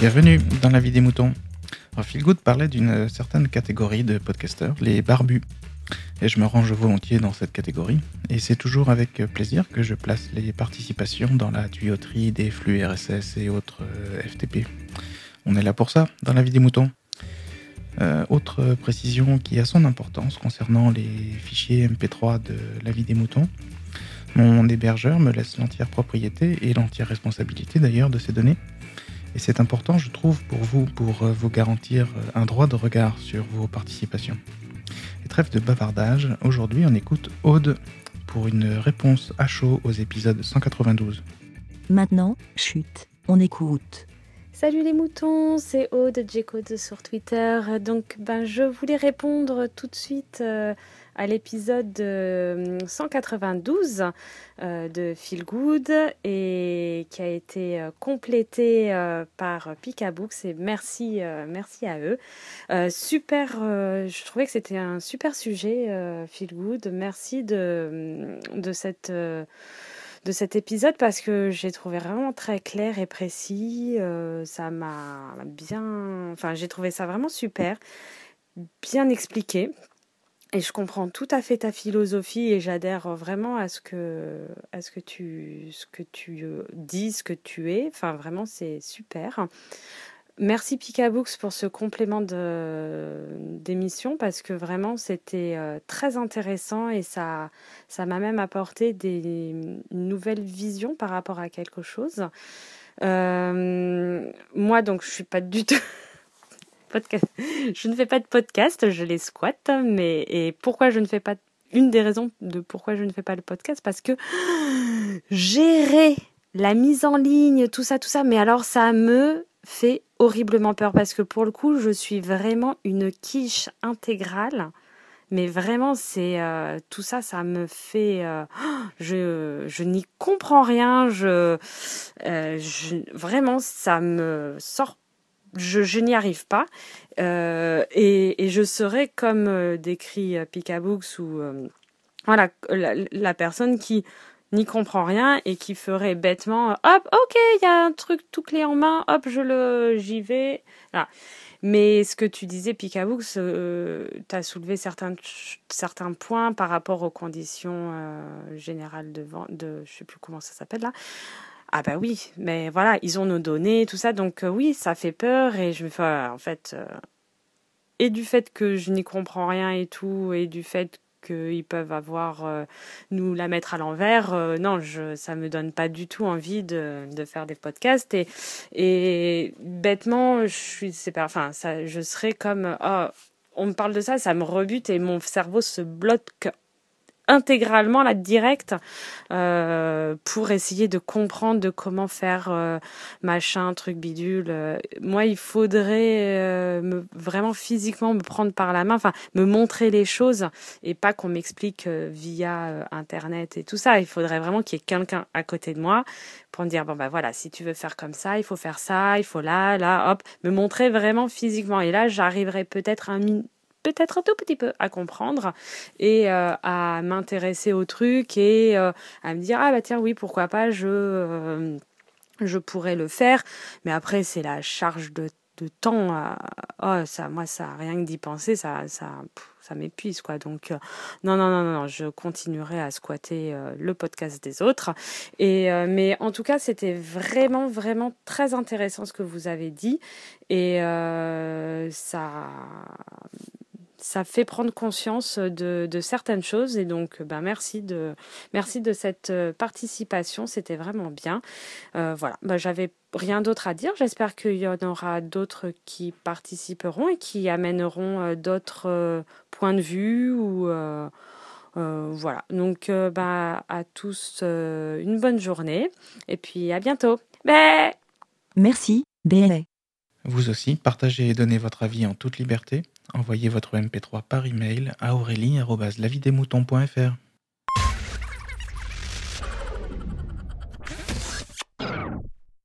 Bienvenue dans la vie des moutons. Alors, Phil Good parlait d'une certaine catégorie de podcasteurs, les barbus. Et je me range volontiers dans cette catégorie. Et c'est toujours avec plaisir que je place les participations dans la tuyauterie des flux RSS et autres euh, FTP. On est là pour ça, dans la vie des moutons. Euh, autre précision qui a son importance concernant les fichiers MP3 de la vie des moutons. Mon hébergeur me laisse l'entière propriété et l'entière responsabilité d'ailleurs de ces données. Et c'est important, je trouve, pour vous, pour euh, vous garantir un droit de regard sur vos participations. Et trêve de bavardage, aujourd'hui on écoute Aude pour une réponse à chaud aux épisodes 192. Maintenant, chute, on écoute. Salut les moutons, c'est Aude J-Code sur Twitter. Donc ben, je voulais répondre tout de suite euh, à l'épisode 192 euh, de Feel Good et qui a été euh, complété par Picabooks et merci, merci à eux. super, je trouvais que c'était un super sujet Feel Good. Merci de, de cette de cet épisode parce que j'ai trouvé vraiment très clair et précis. Euh, ça m'a bien. Enfin, j'ai trouvé ça vraiment super, bien expliqué. Et je comprends tout à fait ta philosophie et j'adhère vraiment à ce que, à ce que tu, ce que tu euh, dis, ce que tu es. Enfin, vraiment, c'est super. Merci Picabooks pour ce complément d'émission parce que vraiment c'était euh, très intéressant et ça ça m'a même apporté des nouvelles visions par rapport à quelque chose. Euh, moi donc je suis pas du tout Je ne fais pas de podcast, je les squatte. Mais et pourquoi je ne fais pas une des raisons de pourquoi je ne fais pas le podcast parce que gérer la mise en ligne, tout ça, tout ça, mais alors ça me fait horriblement peur parce que pour le coup, je suis vraiment une quiche intégrale. Mais vraiment, c'est euh, tout ça, ça me fait. Euh, je je n'y comprends rien. Je, euh, je, vraiment, ça me sort. Je, n'y arrive pas. Et, et, je serais comme décrit Picabooks ou voilà la, personne qui n'y comprend rien et qui ferait bêtement hop ok il y a un truc tout clé en main hop je le j'y vais. Mais ce que tu disais Picabooks euh, tu as soulevé certains certains points par rapport aux conditions euh, générales de vente de je sais plus comment ça s'appelle là ah bah oui mais voilà ils ont nos données tout ça donc euh, oui ça fait peur et je me fais en fait et du fait que je n'y comprends rien et tout et du fait qu'ils peuvent avoir euh, nous la mettre à l'envers. Euh, non, je, ça me donne pas du tout envie de, de faire des podcasts et, et bêtement, je suis, c'est pas, enfin, ça, je serais comme, oh, on me parle de ça, ça me rebute et mon cerveau se bloque intégralement là direct euh, pour essayer de comprendre de comment faire euh, machin truc bidule. Euh, moi il faudrait euh, me, vraiment physiquement me prendre par la main enfin me montrer les choses et pas qu'on m'explique via internet et tout ça. Il faudrait vraiment qu'il y ait quelqu'un à côté de moi pour me dire bon bah voilà si tu veux faire comme ça il faut faire ça il faut là là hop. Me montrer vraiment physiquement. Et là j'arriverai peut-être un peut-être un tout petit peu à comprendre et euh, à m'intéresser au truc et euh, à me dire ah bah tiens oui pourquoi pas je euh, je pourrais le faire. Mais après c'est la charge de, de temps oh ça moi ça rien que d'y penser ça ça ça m'épuise quoi. Donc non, non non non je continuerai à squatter le podcast des autres. Et mais en tout cas c'était vraiment vraiment très intéressant ce que vous avez dit. Et ça ça fait prendre conscience de, de, certaines choses et donc ben merci de merci de cette euh, participation. C'était vraiment bien. Euh, voilà. Ben, j'avais rien d'autre à dire. J'espère qu'il y en aura d'autres qui participeront et qui amèneront euh, d'autres points de vue ou voilà. Donc ben, à tous une bonne journée et puis à bientôt. Bé merci. BLA vous aussi partagez et donnez votre avis en toute liberté Envoyez votre MP3 par email à aurélie.lavidemouton.fr.